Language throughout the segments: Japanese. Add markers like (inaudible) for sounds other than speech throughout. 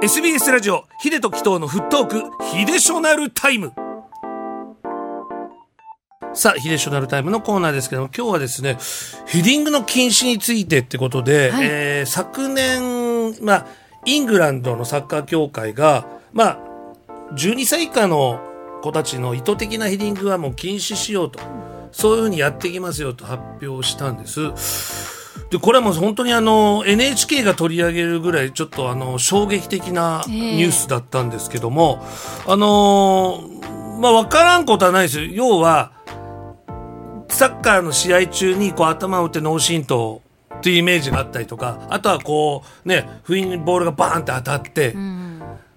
SBS ラジオヒデとキトーのフットークヒデショナルタイムさあヒデショナルタイムのコーナーですけども今日はですねヘディングの禁止についてってことで、はいえー昨年まあイングランドのサッカー協会がまあ12歳以下の子たちの意図的なヘディングはもう禁止しようとそういうふうにやっていきますよと発表したんです。でこれはもう本当にあの NHK が取り上げるぐらいちょっとあの衝撃的なええ。ニュースだったんですけども、あのーまあ分からんことはないですよ。要はサッカーの試合中にこう頭を打って脳震盪っていうイメージがあったりとかあとはこうね不意にボールがバーンって当たって、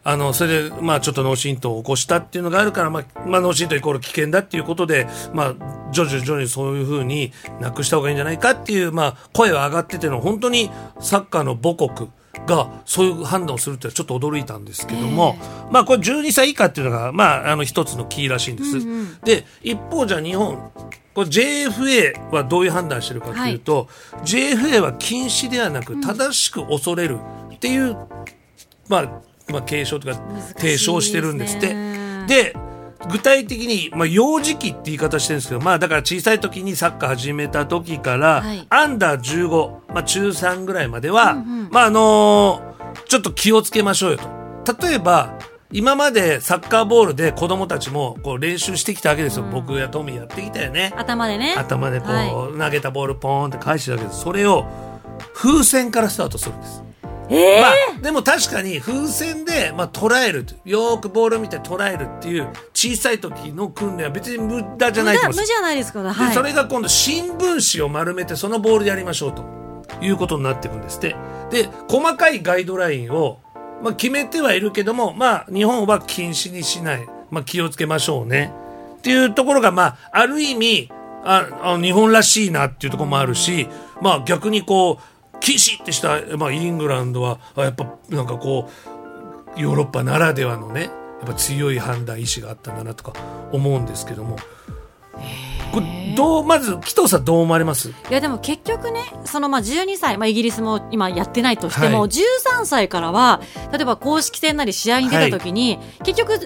あのそれでまあちょっと脳震盪を起こしたっていうのがあるから、まあまあ、脳震盪イコール危険だっていうことで、まあ、徐々に徐々にそういうふうになくした方がいいんじゃないかっていう、まあ、声は上がってての本当にサッカーの母国がそういう判断をするってちょっと驚いたんですけども、まあこれ12歳以下っていうのが、まあ、あの一つのキーらしいんです。で一方じゃあ日本これ JFA はどういう判断してるかというと、JFA は禁止ではなく正しく恐れるっていう、まあ、まあ継承というか提唱してるんですって。で具体的に、まあ、幼児期って言い方してるんですけど、まあ、だから小さい時にサッカー始めた時から、はい。アンダー15、まあ、中3ぐらいまでは、まああのーちょっと気をつけましょうよと。例えば今までサッカーボールで子供たちもこう練習してきたわけですよ、僕やトミーやってきたよね。頭でね。頭でこう、は投げたボールポーンって返してるわけです。それを風船からスタートするんです、ええまあでも確かに風船で、まあ、捉えるとよーくボールを見て捉えるっていう小さい時の訓練は別に無駄じゃないと思い無じゃないですかではい。それが今度新聞紙を丸めてそのボールでやりましょうということになっていくんですって。で細かいガイドラインを、まあ、決めてはいるけどもまあ日本は禁止にしない、まあ、気をつけましょうね。っていうところがまあある意味ああ日本らしいなっていうところもあるし、まあ逆にこう禁止ってした、まあ、イングランドはあやっぱなんかこうヨーロッパならではのねやっぱ強い判断意志があったんだなとか思うんですけども。これどうまず紀藤さんどう思われます？いやでも結局ねそのまあ12歳、まあ、イギリスも今やってないとしても、はい。13歳からは例えば公式戦なり試合に出た時に、結局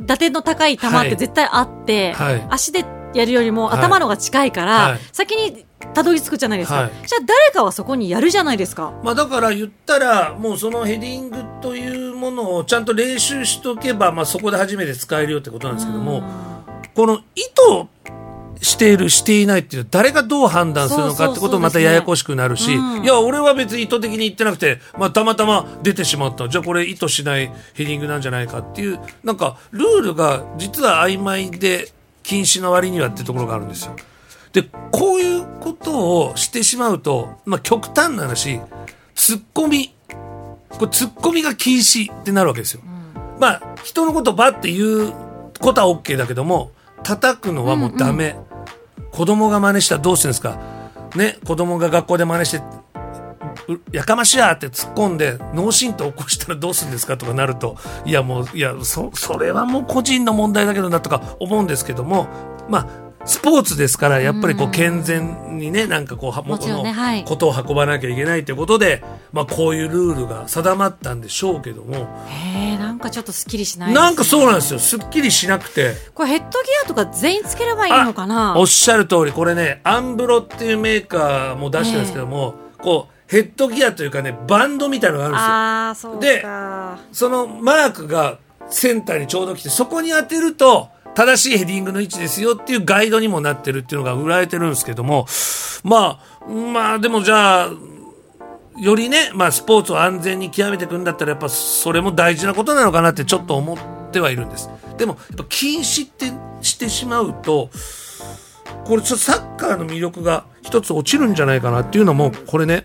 打点の高い球って絶対あって、はい。足でやるよりもはい。頭の方が近いから、はい。先にたどり着くじゃないですか、はい。じゃあ誰かはそこにやるじゃないですか。まあだから言ったらもうそのヘディングというものをちゃんと練習しとけば、まあ、そこで初めて使えるよってことなんですけどもこの意図しているしていないっていう誰がどう判断するのかってこともまたややこしくなるし、うん。いや俺は別に意図的に言ってなくて、まあ、たまたま出てしまったじゃあこれ意図しないヘディングなんじゃないかっていうなんかルールが実は曖昧で禁止の割にはっていうところがあるんですよ。でこういうことをしてしまうと、まあ、極端な話ツッコミ。これツッコミが禁止ってなるわけですよ。まあ人のことばって言うことは OK だけども叩くのはもうダメ、子供が真似したらどうするんですか？ね子供が学校で真似してうやかましやって突っ込んで脳震盪起こしたらどうするんですか？とかなるといやもういやそそれはもう個人の問題だけどなとか思うんですけどもまあスポーツですからやっぱりこう健全にねなんかこうはもちろんねはい。ことを運ばなきゃいけないということで、まあ、こういうルールが定まったんでしょうけども。へえなんかちょっとすっきりしないですね。なんかそうなんですよ。すっきりしなくて。これヘッドギアとか全員つければいいのかな？おっしゃる通り。これねアンブロっていうメーカーも出してるんですけども、こうヘッドギアというかねバンドみたいなのがあるんですよ。ああそうでかそのマークがセンターにちょうど来てそこに当てると正しいヘディングの位置ですよっていうガイドにもなってるっていうのが売られてるんですけどもまあまあでもじゃあよりね、まあ、スポーツを安全に極めていくんだったらやっぱそれも大事なことなのかなってちょっと思ってはいるんです。でもやっぱ禁止ってしてしまうとこれちょっとサッカーの魅力が一つ落ちるんじゃないかなっていうのもこれね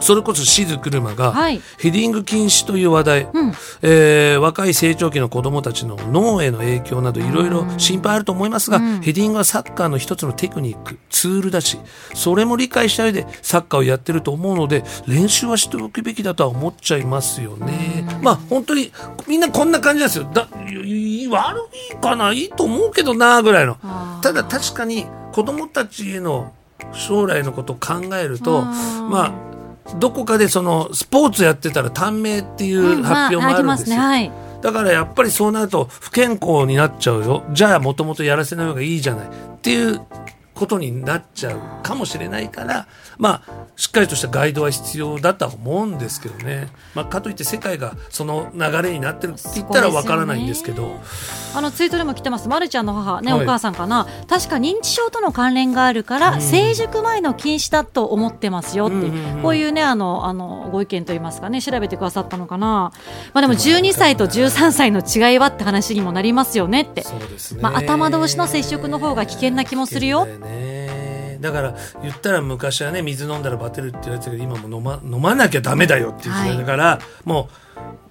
それこそシズ車がはい。ヘディング禁止という話題、うん。えー若い成長期の子どもたちの脳への影響などいろいろ心配あると思いますが、うん。ヘディングはサッカーの一つのテクニックツールだしそれも理解した上でサッカーをやってると思うので練習はしておくべきだとは思っちゃいますよね。まあ本当にみんなこんな感じですよ。だいい悪いかな？いいと思うけどなぐらいの。ただ確かに子どもたちへの将来のことを考えるとうん。まあどこかでそのスポーツやってたら短命っていう発表もあるんですよ。まあありますね。はい。だからやっぱりそうなると不健康になっちゃうよ。じゃあもともとやらせない方がいいじゃない。っていうことになっちゃうかもしれないからまあしっかりとしたガイドは必要だとは思うんですけどね、まあ、かといって世界がその流れになってるって言ったらわからないんですけど。あのツイートでも来てます、ま、るちゃんの母、ねはい。お母さんかな、確か認知症との関連があるから、成熟前の禁止だと思ってますよって、こういうねあのあのご意見といいますかね、調べてくださったのかな、まあ、でも12歳と13歳の違いはって話にもなりますよねって、ね、まあ、頭同士の接触の方が危険な気もするよねだから言ったら昔はね水飲んだらバテるって言われてたけど今も飲ま飲まなきゃダメだよっていう時代だから、もう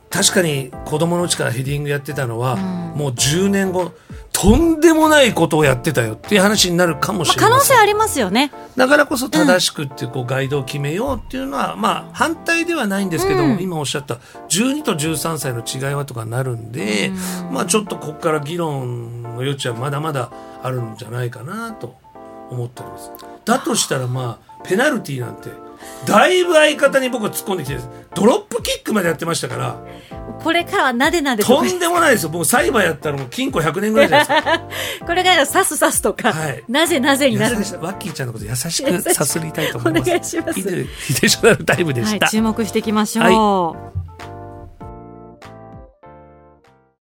確かに子供のうちからヘディングやってたのは、もう10年後とんでもないことをやってたよっていう話になるかもまあ、しれません、可能性ありますよね。だからこそ正しくっていうこうガイドを決めようっていうのは、まあ反対ではないんですけど、うん。今おっしゃった12と13歳の違いはとかなるんで、まあちょっとここから議論の余地はまだまだあるんじゃないかなと思っております。だとしたらまあペナルティーなんてだいぶ相方に僕は突っ込んできてドロップキックまでやってましたから。これからはなでなでとんでもないですよ。僕サイバーやったらもう禁錮100年ぐらいじゃないですか (laughs) これから刺す刺すとか、はい。なぜなぜになるワッキーちゃんのこと優しくさすりたいと思います。お願いします。ヒデヒデショナルタイムではい、した、注目していきましょう。